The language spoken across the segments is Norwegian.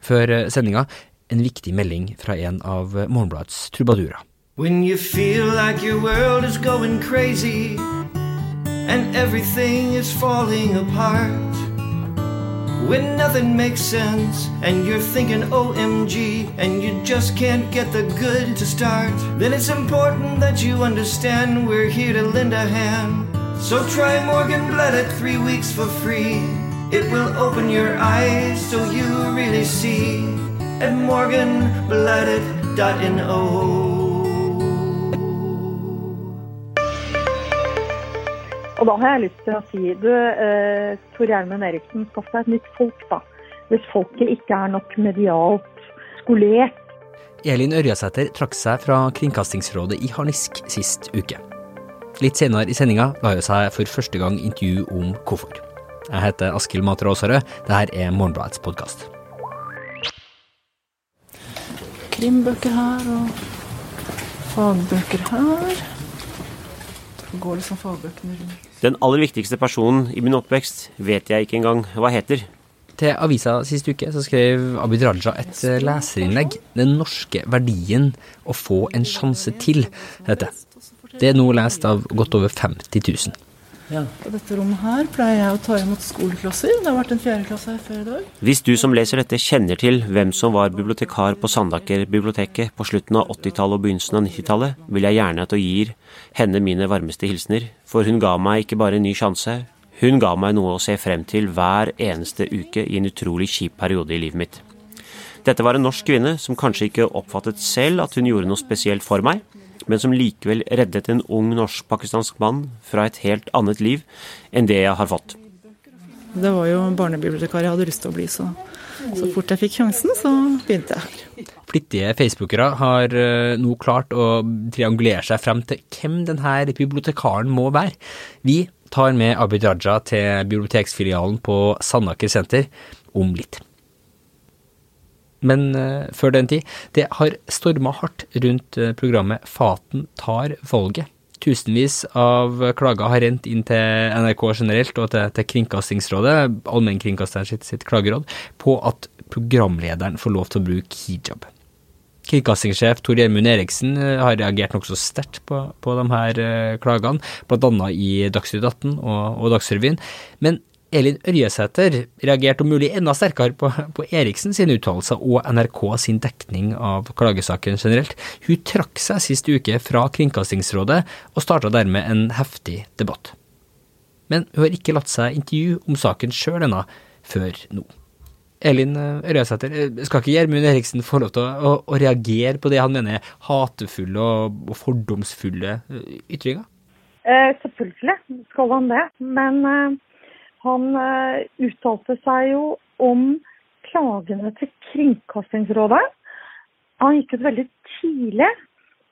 Før sendinga en viktig melding fra en av Morgenbladets trubadurer. When you feel like your world is going crazy and everything is falling apart When nothing makes sense and you're thinking OMG and you just can't get the good to start, then it's important that you understand we're here to lend a hand. So try Morgan Blood at three weeks for free. It will open your eyes so you really see at morganblooded.no. Og da har jeg lyst til å si du, eh, Tor Gjermund Eriksen, skaff deg et nytt folk, da. Hvis folket ikke er nok medialt skolert. Elin Ørjasæter trakk seg fra Kringkastingsrådet i harnisk sist uke. Litt senere i sendinga la hun seg for første gang intervju om hvorfor. Jeg heter Askild Matre Aasarød. Dette er Morgenbladets podkast. Krimbøker her og fagbøker her. Går liksom fagbøkene rundt. Den aller viktigste personen i min oppvekst vet jeg ikke engang hva heter. Til avisa sist uke så skrev Abid Raja et eh, leserinnlegg. 'Den norske verdien å få en sjanse til', heter det. Det er nå lest av godt over 50 000. Ja. Og dette rommet her pleier jeg å ta imot skoleklasser. Det har vært en fjerdeklasse her før i dag. Hvis du som leser dette kjenner til hvem som var bibliotekar på Sandaker-biblioteket på slutten av 80-tallet og begynnelsen av 90-tallet, vil jeg gjerne at du gir henne mine varmeste hilsener, for hun ga meg ikke bare en ny sjanse, hun ga meg noe å se frem til hver eneste uke i en utrolig kjip periode i livet mitt. Dette var en norsk kvinne som kanskje ikke oppfattet selv at hun gjorde noe spesielt for meg, men som likevel reddet en ung norsk-pakistansk mann fra et helt annet liv enn det jeg har fått. Det var jo barnebibliotekar jeg hadde lyst til å bli, så så fort jeg fikk sjansen, så begynte jeg her. Flittige facebookere har eh, nå klart å triangulere seg frem til hvem denne bibliotekaren må være. Vi tar med Abid Raja til biblioteksfilialen på Sandaker senter om litt. Men uh, før den tid, det har storma hardt rundt uh, programmet Faten tar valget. Tusenvis av klager har rent inn til NRK generelt og til, til Kringkastingsrådet, allmennkringkasteren sitt, sitt klageråd, på at programlederen får lov til å bruke hijab. Kringkastingssjef Tor Gjermund Eriksen eh, har reagert nokså sterkt på, på de her klagene, bl.a. i Dagsnytt 18 og, og Dagsrevyen. Men Elin Ørjesæter reagerte om mulig enda sterkere på, på Eriksen sine uttalelser og NRK sin dekning av klagesaken generelt. Hun trakk seg sist uke fra Kringkastingsrådet, og starta dermed en heftig debatt. Men hun har ikke latt seg intervjue om saken sjøl ennå, før nå. Elin Ørjesæter, skal ikke Gjermund Eriksen få lov til å, å, å, reagere på det han mener er hatefulle og, og fordomsfulle ytringer? Eh, selvfølgelig skal han det, men eh han uh, uttalte seg jo om klagene til Kringkastingsrådet. Han gikk ut veldig tidlig,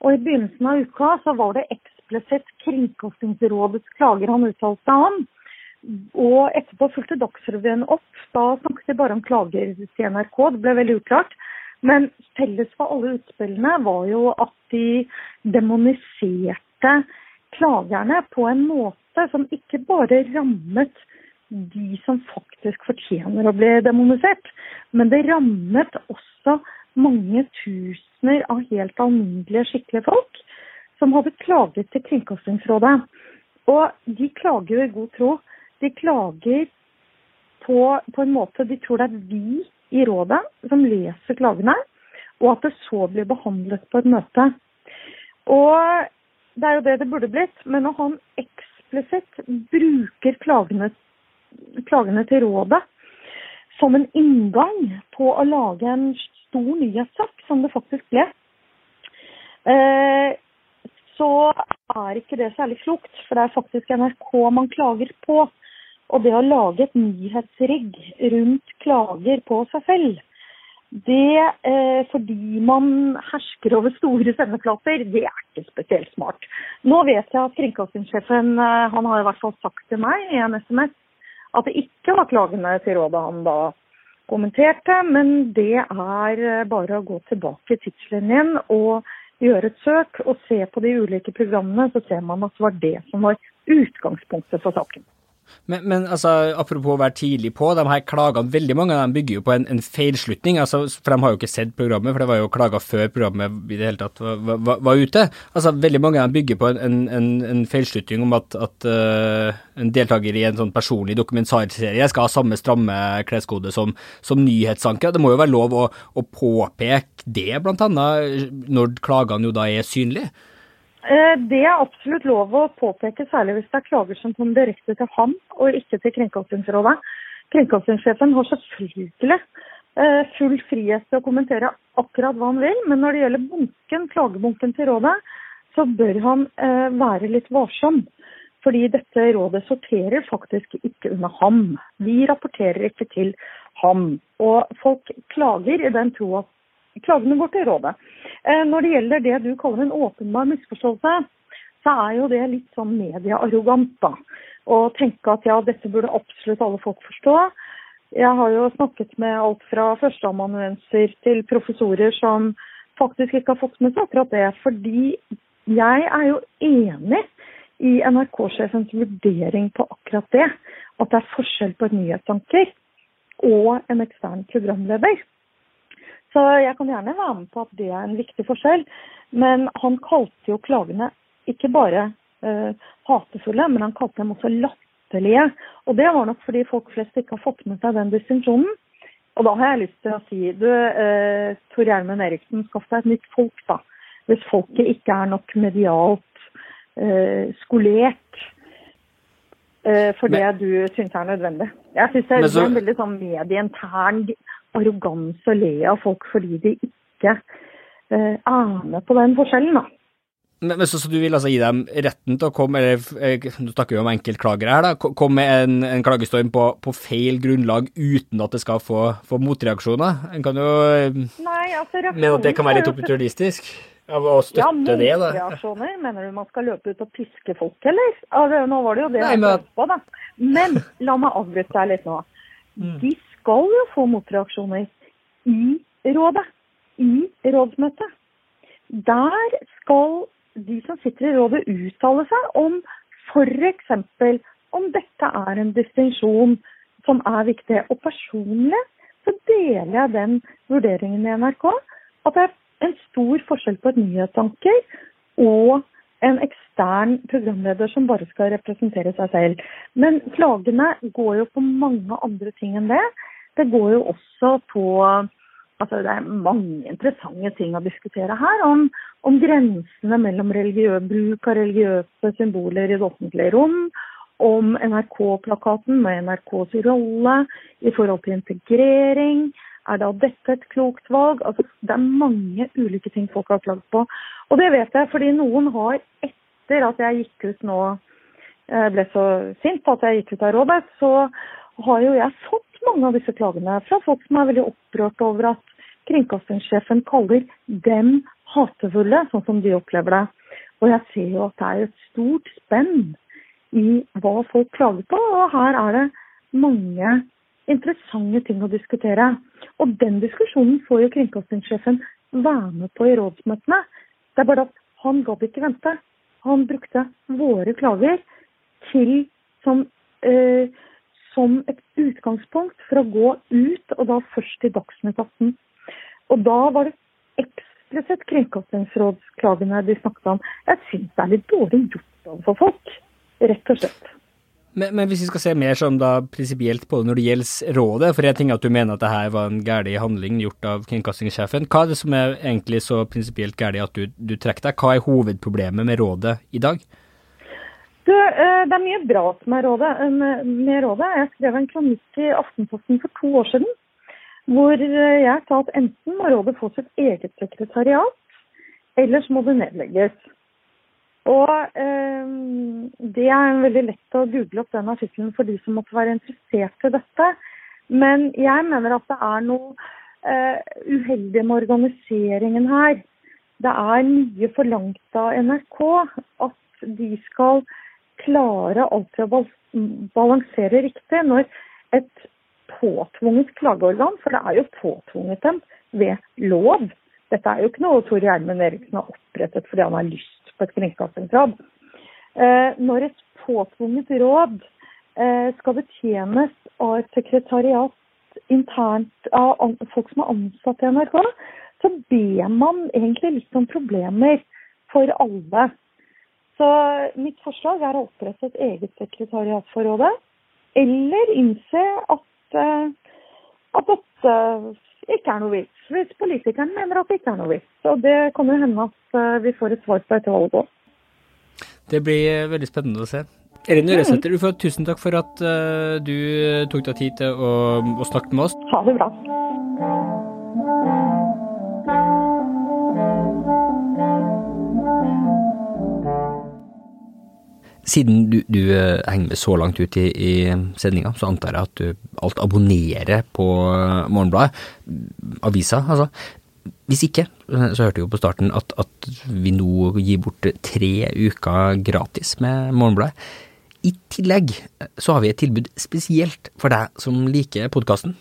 og i begynnelsen av uka så var det eksplisitt Kringkastingsrådets klager han uttalte seg om. Og etterpå fulgte Dagsrevyen opp. Da snakket de bare om klager til NRK. Det ble veldig uklart. Men felles for alle utspillene var jo at de demoniserte klagerne på en måte som ikke bare rammet de som faktisk fortjener å bli demonisert. Men det rammet også mange tusener av helt alminnelige, skikkelige folk som hadde klaget til Kringkastingsrådet. Og de klager jo i god tro. De klager på, på en måte de tror det er vi i rådet som leser klagene, og at det så blir behandlet på et møte. Og det er jo det det burde blitt, men når han eksplisitt bruker klagene klagene til rådet som en inngang på å lage en stor nyhetssak, som det faktisk ble, eh, så er ikke det særlig klokt. For det er faktisk NRK man klager på. Og det å lage et nyhetsrigg rundt klager på seg selv, det eh, fordi man hersker over store sendeflater, det er ikke spesielt smart. Nå vet jeg at kringkastingssjefen eh, han har i hvert fall sagt til meg i en SMS at det ikke var klagene til rådet han da kommenterte, men det er bare å gå tilbake i tidslinjen og gjøre et søk og se på de ulike programmene, så ser man at det var det som var utgangspunktet for saken. Men, men altså, apropos å være tidlig på, de her klagene, veldig mange av dem bygger jo på en, en feilslutning. Altså, for de har jo ikke sett programmet, for det var jo klager før programmet i det hele tatt var, var, var ute. Altså, Veldig mange av dem bygger på en, en, en feilslutning om at, at uh, en deltaker i en sånn personlig dokumentarserie skal ha samme stramme kleskode som, som nyhetsanker. Det må jo være lov å, å påpeke det, blant annet, når klagene jo da er synlige? Eh, det er absolutt lov å påpeke, særlig hvis det er klager som kommer direkte til ham og ikke til Kringkastingsrådet. Kringkastingssjefen har selvfølgelig eh, full frihet til å kommentere akkurat hva han vil, men når det gjelder bunken, klagebunken til rådet, så bør han eh, være litt varsom. Fordi dette rådet sorterer faktisk ikke under ham. Vi rapporterer ikke til ham. Og folk klager i den tro at klagene går til rådet. Eh, når det gjelder det du kaller en åpenbar misforståelse, så er jo det litt sånn mediearrogant, da. Å tenke at ja, dette burde absolutt alle folk forstå. Jeg har jo snakket med alt fra førsteamanuenser til professorer som faktisk ikke har fått med seg akkurat det. Fordi jeg er jo enig i NRK-sjefens vurdering på akkurat det. At det er forskjell på et nyhetsanker og en ekstern programleder. Så jeg kan gjerne være med på at det er en viktig forskjell. Men han kalte jo klagene ikke bare uh, hatefulle, men han kalte dem også latterlige. Og det var nok fordi folk flest ikke har fått med seg den distinksjonen. Og da har jeg lyst til å si du, uh, Tor Gjermund Eriksen, skaff deg et nytt folk, da. Hvis folket ikke er nok medialt uh, skolert for det men, du syns er nødvendig. Jeg syns det er en veldig sånn medieintern arroganse å le av folk fordi de ikke eh, er med på den forskjellen, da. Men, men så, så, du vil altså gi dem retten til å komme, eller eh, nå snakker vi om enkeltklagere her, da, komme med en, en klagestorm på, på, feil grunnlag uten at det skal få, få motreaksjoner? En kan jo eh, Nei, altså, mene at det kan være litt opportunistisk? Av å støtte ja, det, da? Motreaksjoner? Mener du man skal løpe ut og piske folk, eller? Altså, nå var det jo det Nei, jeg men... på, da. Men la meg avbryte deg litt nå. Mm. De skal jo få motreaksjoner i rådet, i rådsmøtet. Der skal de som sitter i rådet uttale seg om f.eks. om dette er en distinksjon som er viktig. Og personlig så deler jeg den vurderingen i NRK at det er en stor forskjell på et nyhetsanker og en ekstern programleder som bare skal representere seg selv. Men klagene går jo på mange andre ting enn det. Det går jo også på altså Det er mange interessante ting å diskutere her. Om, om grensene mellom bruk av religiøse symboler i det offentlige rom. Om NRK-plakaten med NRKs rolle i forhold til integrering. Er da dette et klokt valg? Altså, det er mange ulike ting folk har klagd på. Og det vet jeg fordi noen har, etter at jeg gikk ut nå, ble så sint at jeg gikk ut av rådet, så har jo jeg fått mange av disse klagene fra folk som er veldig opprørt over at kringkastingssjefen kaller dem hatefulle, sånn som de opplever det. Og jeg ser jo at det er et stort spenn i hva folk klager på, og her er det mange interessante ting å diskutere. Og den diskusjonen får jo kringkastingssjefen være med på i rådsmøtene. Det er bare at han gadd ikke vente. Han brukte våre klager til som eh, som et utgangspunkt for å gå ut, og da først i Dagsnytt 18. Og da var det eksplisitt kringkastingsrådsklagene de snakket om. Jeg syns det er litt dårlig gjort overfor folk, rett og slett. Men, men, hvis vi skal se mer sånn da prinsipielt på det når det gjelder rådet, for jeg tenker at du mener at det her var en gæren handling gjort av kringkastingssjefen. Hva er det som er egentlig så prinsipielt galt at du, du trekker deg? Hva er hovedproblemet med rådet i dag? Du, eh, det er mye bra som er rådet, eh, med rådet. Jeg skrev en kronikk i Aftenposten for to år siden hvor eh, jeg sa at enten må rådet få sitt eget sekretariat, ellers må det nedlegges. Og eh, Det er veldig lett å google opp den artikkelen for de som måtte være interessert i dette. Men jeg mener at det er noe eh, uheldig med organiseringen her. Det er mye forlangt av NRK at de skal klare alltid å balansere riktig når et påtvunget klageorgan, for det er jo påtvunget dem ved lov. Dette er jo ikke noe Tor Gjermund Eriksen har opprettet fordi han har lyst på et kringkastingsråd. Eh, når et påtvunget råd eh, skal betjenes av et sekretariat internt av folk som er ansatt i NRK, så ber man egentlig litt om problemer for alle. Så mitt forslag er å opprette et eget sekretariat for rådet. Eller innse at, eh, at dette ikke er noe vits. Hvis politikerne mener at det ikke er noe vits. Og det kan jo hende at eh, vi får et svar på etter valget òg. Det blir veldig spennende å se. Elin Øresæter, mm. tusen takk for at du tok deg tid til å, å snakke med oss. Ha det bra. Siden du, du uh, henger med så langt ut i, i sendinga, så antar jeg at du alt abonnerer på uh, Morgenbladet. Avisa, altså. Hvis ikke, så hørte jeg jo på starten at, at vi nå gir bort tre uker gratis med Morgenbladet. I tillegg så har vi et tilbud spesielt for deg som liker podkasten.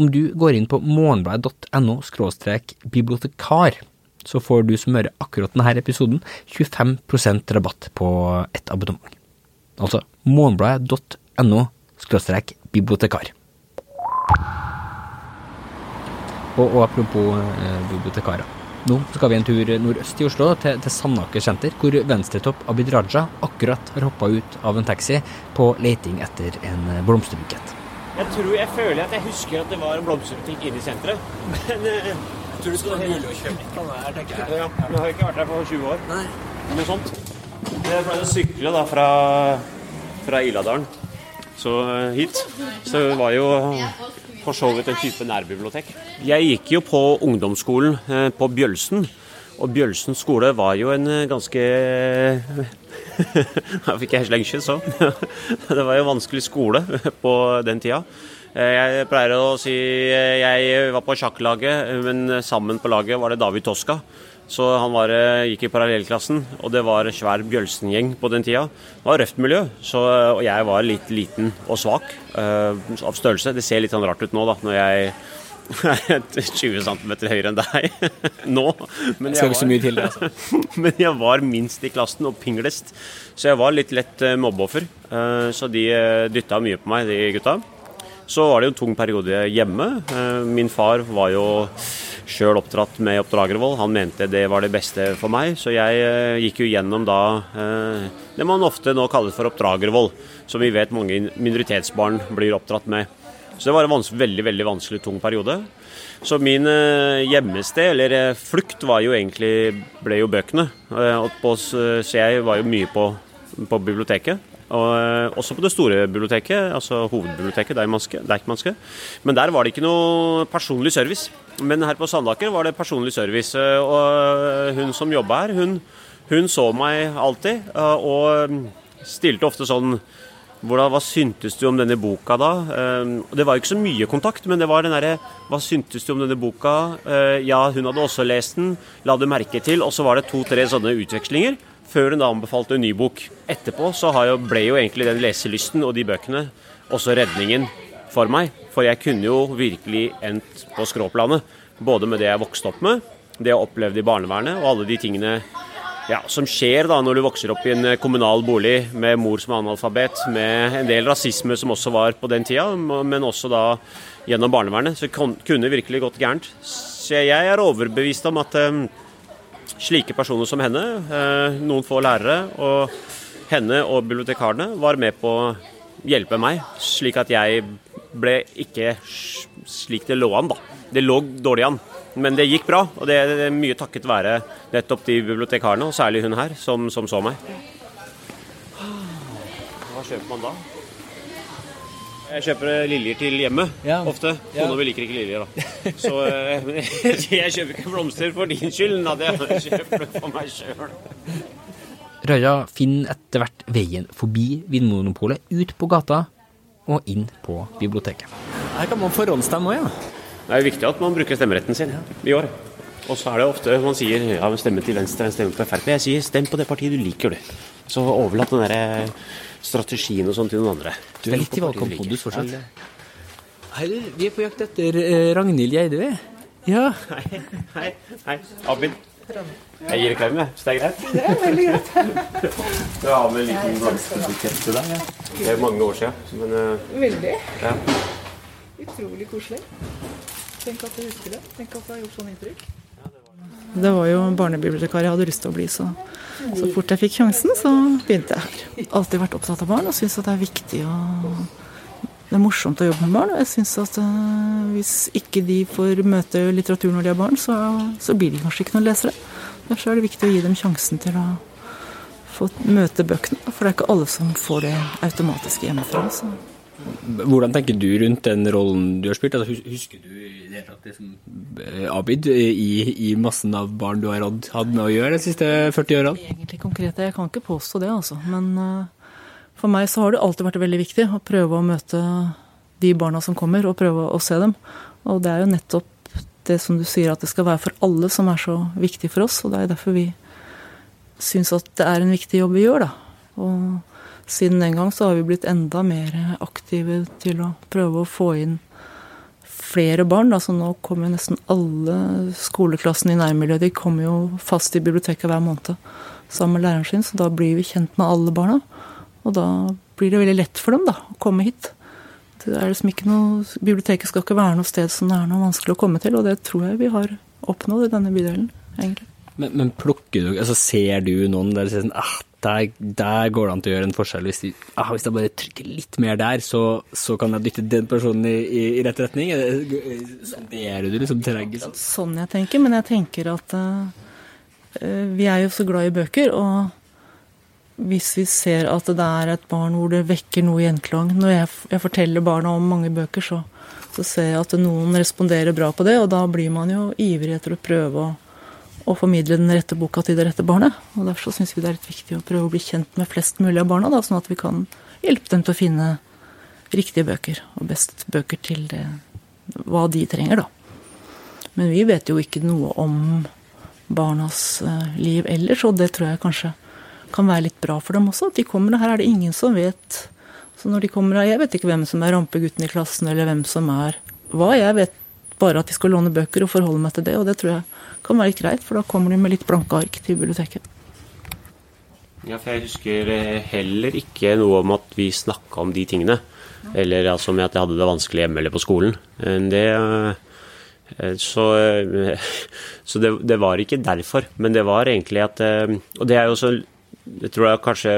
Om du går inn på morgenbladet.no bibliotekar, så får du som hører akkurat denne episoden 25% rabatt på et abonnement. Altså morgenbladet.no bibliotekar. Og, og apropos eh, bibliotekarer. Nå skal vi en tur nordøst i Oslo, til, til Sandaker senter, hvor venstretopp Abid Raja akkurat har hoppa ut av en taxi på leiting etter en blomsterbukett. Jeg tror jeg føler at jeg husker at det var en blomsterbutikk inne i senteret. Men eh, jeg tror det skal være mulig å kjøpe her, tenker jeg. Ja, jeg har ikke vært her på 20 år. Nei. Noe sånt. Jeg pleide å sykle da fra, fra Iladalen så eh, hit. Så det var jo for så vidt en type nærbibliotek. Jeg gikk jo på ungdomsskolen eh, på Bjølsen. Og Bjølsen skole var jo en eh, ganske Da fikk jeg slengskyss òg. Det var jo en vanskelig skole på den tida. Eh, jeg pleier å si jeg var på sjakklaget, men sammen på laget var det David Toska. Så han var, eh, gikk i parallellklassen, og det var svær Bjølsen-gjeng på den tida. Det var røft miljø, så, og jeg var litt liten og svak uh, av størrelse. Det ser litt sånn rart ut nå, da, når jeg er 20 cm høyere enn deg nå. Men jeg, var, til det, altså. men jeg var minst i klassen og pinglest, så jeg var litt lett mobbeoffer. Uh, så de dytta mye på meg, de gutta. Så var det jo en tung periode hjemme. Min far var jo sjøl oppdratt med oppdragervold. Han mente det var det beste for meg, så jeg eh, gikk jo gjennom da eh, det man ofte nå kaller for oppdragervold, som vi vet mange minoritetsbarn blir oppdratt med. Så det var en veldig veldig vanskelig, tung periode. Så min eh, hjemmested, eller flukt, var jo egentlig ble jo bøkene. så jeg var jo mye på, på biblioteket. Og også på det store biblioteket, altså hovedbiblioteket, Deichmanske. Men der var det ikke noe personlig service. Men her på Sandaker var det personlig service. Og hun som jobba her, hun, hun, så meg alltid. Og stilte ofte sånn hvordan, Hva syntes du om denne boka da? Det var jo ikke så mye kontakt, men det var den derre Hva syntes du om denne boka? Ja, hun hadde også lest den. La du merke til. Og så var det to-tre sånne utvekslinger før hun da anbefalte en ny bok. Etterpå så jo, ble jo egentlig den leselysten og de bøkene også redningen for meg. For jeg kunne jo virkelig endt på skråplanet. Både med det jeg vokste opp med, det jeg opplevde i barnevernet, og alle de tingene ja, som skjer da når du vokser opp i en kommunal bolig med mor som er analfabet, med en del rasisme som også var på den tida, men også da gjennom barnevernet. Så det kunne virkelig gått gærent. Så jeg er overbevist om at um, slike personer som henne, uh, noen få lærere, og henne og bibliotekarene var med på å hjelpe meg, slik at jeg ble ikke slik det lå an, da. Det lå dårlig an. Men det gikk bra, og det er mye takket være nettopp de bibliotekarene, og særlig hun her, som, som så meg. Hva kjøper man da? Jeg kjøper liljer til hjemmet, ja. ofte. Kona ja. liker ikke liljer, da. Så eh, jeg kjøper ikke blomster for din skyld, Nadia. Jeg kjøper det for meg sjøl. Røya finner etter hvert veien forbi Vinmonopolet, ut på gata og inn på biblioteket. Her kan man forhåndsstemme òg, ja? Det er viktig at man bruker stemmeretten sin i år. Og så er det ofte man sier ja, stemme til Venstre, stemme på Frp. Jeg sier stem på det partiet du liker, du. Så overlatt den der strategien og sånn til noen andre. Du er litt i valgkampmodus fortsatt. Hei, du. Vi er på jakt etter uh, Ragnhild Geide, vi. Ja. Hei, hei, hei. Abid. Jeg gir klem, jeg. Så det er greit? Det er veldig greit. Du har med en liten blomsterbukett til deg. Det er mange år siden. Men uh, Veldig. ja. Utrolig koselig. Tenk at du husker det. Tenk at det har gjort sånn inntrykk. Det var jo barnebibliotekar jeg hadde lyst til å bli, så, så fort jeg fikk sjansen, så begynte jeg her. Alltid vært opptatt av barn og syns at det er viktig og Det er morsomt å jobbe med barn. Og jeg syns at eh, hvis ikke de får møte litteratur når de er barn, så, så blir de kanskje ikke noen lesere. Derfor er det viktig å gi dem sjansen til å få møte bøkene. For det er ikke alle som får det automatisk hjemmefra. Så. Hvordan tenker du rundt den rollen du har spilt? Altså, husker du i det som eh, Abid i, i massen av barn du har hatt med å gjøre de siste 40 årene? Egentlig konkret, jeg kan ikke påstå det, altså. Men uh, for meg så har det alltid vært veldig viktig å prøve å møte de barna som kommer, og prøve å se dem. Og det er jo nettopp det som du sier, at det skal være for alle som er så viktig for oss. Og det er derfor vi syns at det er en viktig jobb vi gjør, da. Og siden den gang så har vi blitt enda mer aktive til å prøve å få inn flere barn. Altså nå kommer nesten alle skoleklassene i nærmiljøet. De kommer jo fast i biblioteket hver måned sammen med læreren sin, så da blir vi kjent med alle barna. Og da blir det veldig lett for dem da, å komme hit. Det er liksom ikke noe, biblioteket skal ikke være noe sted som det er noe vanskelig å komme til, og det tror jeg vi har oppnådd i denne bydelen, egentlig. Men, men plukker du, altså ser du noen der du sier sånn ah, der, der går det an til å gjøre en forskjell. Hvis, de, ah, hvis jeg bare trykker litt mer der, så, så kan jeg dytte den personen i, i, i rett retning. Er det- Sonderer du liksom terrenget sånn? Sånn jeg tenker, men jeg tenker at eh, eh, vi er jo så glad i bøker, og hvis vi ser at det er et barn hvor det vekker noe gjenklang Når jeg, jeg forteller barna om mange bøker, så, så ser jeg at noen responderer bra på det, og da blir man jo ivrig etter å prøve å, å formidle den rette boka til det rette barnet. Og Derfor syns vi det er litt viktig å prøve å bli kjent med flest mulig av barna, da, sånn at vi kan hjelpe dem til å finne riktige bøker, og best bøker til det, hva de trenger, da. Men vi vet jo ikke noe om barnas eh, liv ellers, og det tror jeg kanskje kan være litt bra for dem også. At de kommer, og her er det ingen som vet. Så når de kommer her, Jeg vet ikke hvem som er rampegutten i klassen, eller hvem som er hva. Jeg vet bare at de skal låne bøker og forholde meg til det, og det tror jeg kan være greit, for da kommer de med litt blanke ark til biblioteket. Ja, for jeg husker eh, heller ikke noe om at vi snakka om de tingene. Eller altså med at jeg hadde det vanskelig hjemme eller på skolen. Det, eh, så eh, så det, det var ikke derfor. Men det var egentlig at Og det er jo så Jeg tror det er kanskje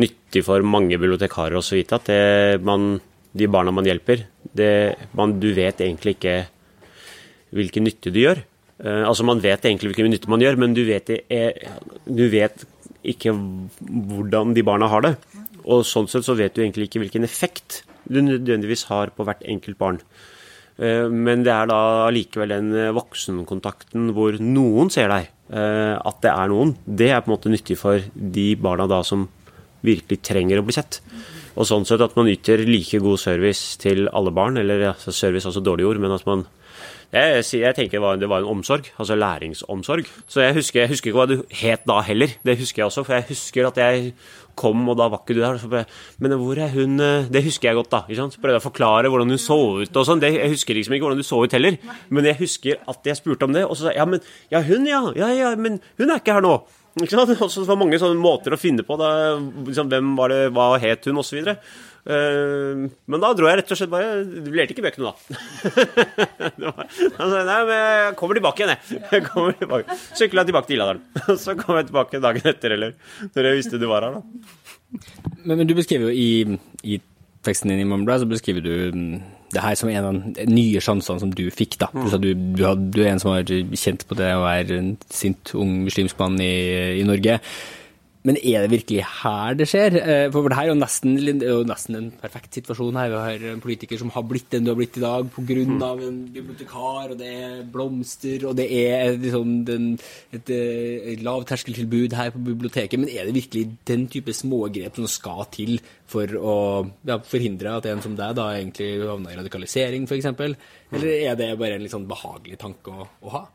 nyttig for mange bibliotekarer også å vite at det, man, de barna man hjelper, det, man, du vet egentlig ikke hvilken nytte du gjør. Eh, altså Man vet egentlig hvilken nytte man gjør, men du vet, er, du vet ikke hvordan de barna har det. Og sånn sett så vet du egentlig ikke hvilken effekt du nødvendigvis har på hvert enkelt barn. Eh, Men det er da allikevel den eh, voksenkontakten hvor noen ser deg, eh, at det er noen. Det er på en måte nyttig for de barna da som virkelig trenger å bli sett. Og sånn sett at man yter like god service til alle barn, eller ja, service er også dårlig ord, men at man jeg, jeg tenker det var, det var en omsorg, altså læringsomsorg. Så jeg husker, jeg husker ikke hva du het da heller. Det husker jeg også, for jeg husker at jeg kom, og da var ikke du der. Bare, Men hvor er hun eh, Det husker jeg godt, da. Ikke sant? Så prøvde jeg å forklare hvordan hun så ut og sånn. Jeg husker liksom ikke hvordan du så ut heller, men jeg husker at jeg spurte om det, og så sa jeg ja, men ja, hun, ja. Ja, ja, men hun er ikke her nå. Ikke sant? Også, det var mange sånne måter å finne på. Da, liksom, hvem var det, hva het hun, osv. Uh, men da dro jeg rett og slett bare Du lærte ikke bøkene, da. han altså, nei, men jeg kommer tilbake igjen, jeg. jeg kommer tilbake. Sykla tilbake til Illadalen. Så kom jeg tilbake dagen etter, eller når jeg visste du var her, da. Men, men du beskriver jo i, i teksten din i Morgenbladet, så beskriver du mm, det her som en av de nye sjansene som du fikk. da. Du, du, du, du er en som har kjent på det å være en sint, ung muslimsk mann i, i Norge. Men er det virkelig her det skjer? Eh, For det her er jo nesten, er jo nesten en perfekt situasjon her. Vi har en politiker som har blitt den du har blitt i dag pga. av en bibliotekar, og det er blomster, og det er liksom den, et, eh, et lavterskeltilbud her på biblioteket. Men er det virkelig den type smågrep som skal til for å ja, forhindre at en som deg da egentlig havner i radikalisering, f.eks.? Eller er det bare en litt sånn behagelig tanke å, å ha?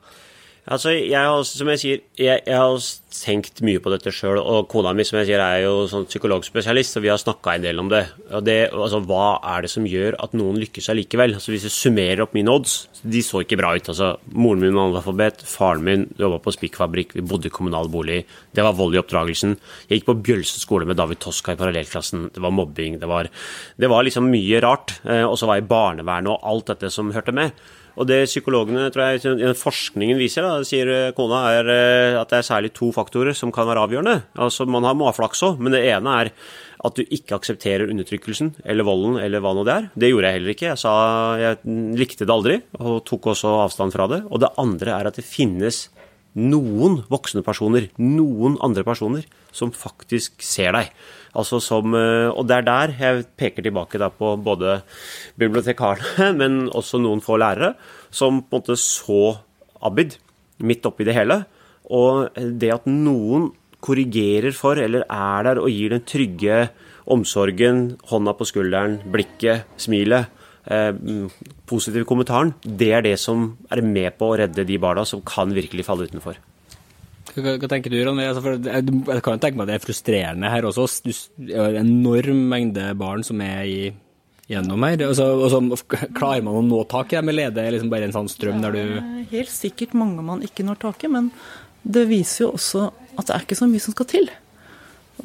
Altså, jeg har, som jeg sier, jeg, jeg har tenkt mye på dette sjøl, og kona mi som jeg sier, er jo sånn psykologspesialist, og vi har snakka en del om det. Og det, altså, Hva er det som gjør at noen lykkes allikevel? Altså, Hvis jeg summerer opp mine odds, de så ikke bra ut. altså, Moren min var analfabet, faren min jobba på spikkfabrikk, vi bodde i kommunal bolig. Det var vold i oppdragelsen. Jeg gikk på Bjølse skole med David Toska i parallellklassen. Det var mobbing. Det var, det var liksom mye rart. Eh, og så var jeg i barnevernet og alt dette som hørte med. Og det psykologene, tror jeg, forskningen viser, da, sier eh, kona, er eh, at det er særlig to faktorer som kan være avgjørende. Altså, Man har måflaks òg, men det ene er at du ikke aksepterer undertrykkelsen eller volden eller hva nå det er. Det gjorde jeg heller ikke. Jeg sa jeg likte det aldri, og tok også avstand fra det. Og det andre er at det finnes noen voksne personer, noen andre personer, som faktisk ser deg. Altså som, eh, og det er der jeg peker tilbake på både bibliotekarene, men også noen få lærere, som på en måte så Abid midt oppi det hele. Og det at noen korrigerer for, eller er der og gir den trygge omsorgen, hånda på skulderen, blikket, smilet, positive kommentaren, det er det som er med på å redde de barna som kan virkelig falle utenfor. Hva, hva, tenker du, Ronny? Altså, jeg, jeg, kan jo tenke meg at det er frustrerende her også. Du har en enorm mengde barn som er i, gjennom her. og så klarer man å nå tak i dem, eller er det liksom bare en sånn strøm der du Helt sikkert mange man ikke når tak i, men det viser jo også at det er ikke så mye som skal til.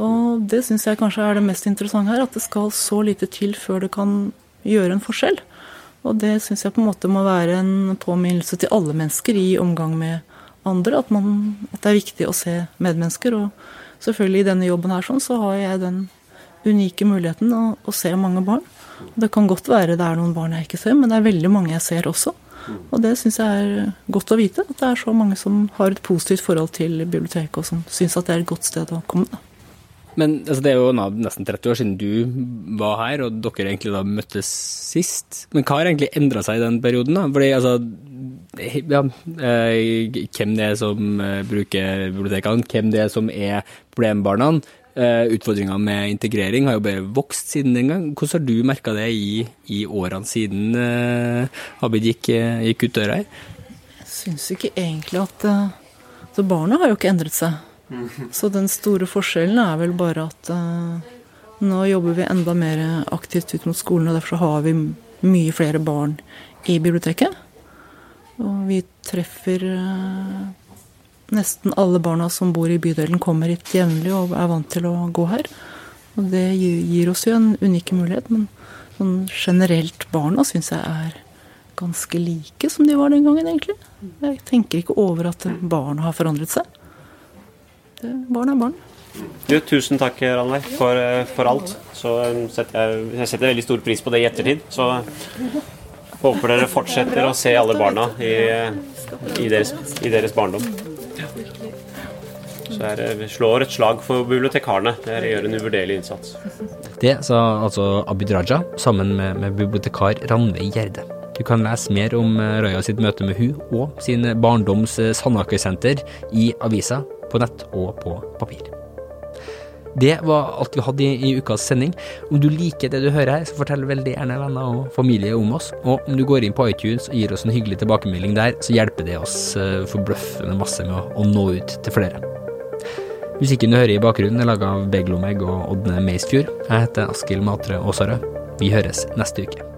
Og det syns jeg kanskje er det mest interessante her, at det skal så lite til før det kan gjøre en forskjell. Og det syns jeg på en måte må være en påminnelse til alle mennesker i omgang med andre. At, man, at, det er viktig å se medmennesker. Og selvfølgelig i denne jobben her sånn, så har jeg den unike muligheten å, å se mange barn. Det kan godt være det er noen barn jeg ikke ser, men det er veldig mange jeg ser også. Og det syns jeg er godt å vite. At det er så mange som har et positivt forhold til biblioteket, og som syns at det er et godt sted å komme. Da. Men altså, det er jo nesten 30 år siden du var her, og dere egentlig da møttes sist. Men hva har egentlig endra seg i den perioden? da? Fordi altså, ja, eh, hvem det er som eh, bruker bibliotekene, hvem det er som er problembarna. Eh, Utfordringa med integrering har jo bare vokst siden den gang. Hvordan har du merka det i, i, årene siden Abid gikk, gikk ut døra her? Jeg syns ikke egentlig at Så barna har jo ikke endret seg. Så den store forskjellen er vel bare at nå jobber vi enda mer aktivt ut mot skolen, og derfor har vi mye flere barn i biblioteket. Og vi treffer uh, nesten alle barna som bor i bydelen, kommer hit jevnlig og er vant til å gå her. Og det gir oss jo en unik mulighet, men sånn generelt barna syns jeg er ganske like som de var den gangen, egentlig. Jeg tenker ikke over at barna har forandret seg. Barn er barn. Du, tusen takk, Ranveig, for, eh, for, alt. Så eh, setter jeg, jeg setter veldig stor pris på det i ettertid. Så Håper dere fortsetter å se alle barna i, i, deres, i deres, barndom. Så jeg slår et slag for bibliotekarene. Dere gjør en uvurderlig innsats. Det sa altså Abid Raja sammen med, med bibliotekar Ranveig Gjerde. Du kan lese mer om eh, Raja sitt møte med hun og sin barndoms Sandaker-senter i avisa, på nett og på papir. Det var alt vi hadde i, ukas sending. Om du liker det du hører her, så fortell veldig gjerne venner og familie om oss. Og om du går inn på iTunes og gir oss en hyggelig tilbakemelding der, så hjelper det oss uh, forbløffende masse med å, nå ut til flere. Musikken du hører i bakgrunnen er laga av Beglomeg og Ådne Meisfjord. Jeg heter Askild Matre Aasarød. Vi høres neste uke.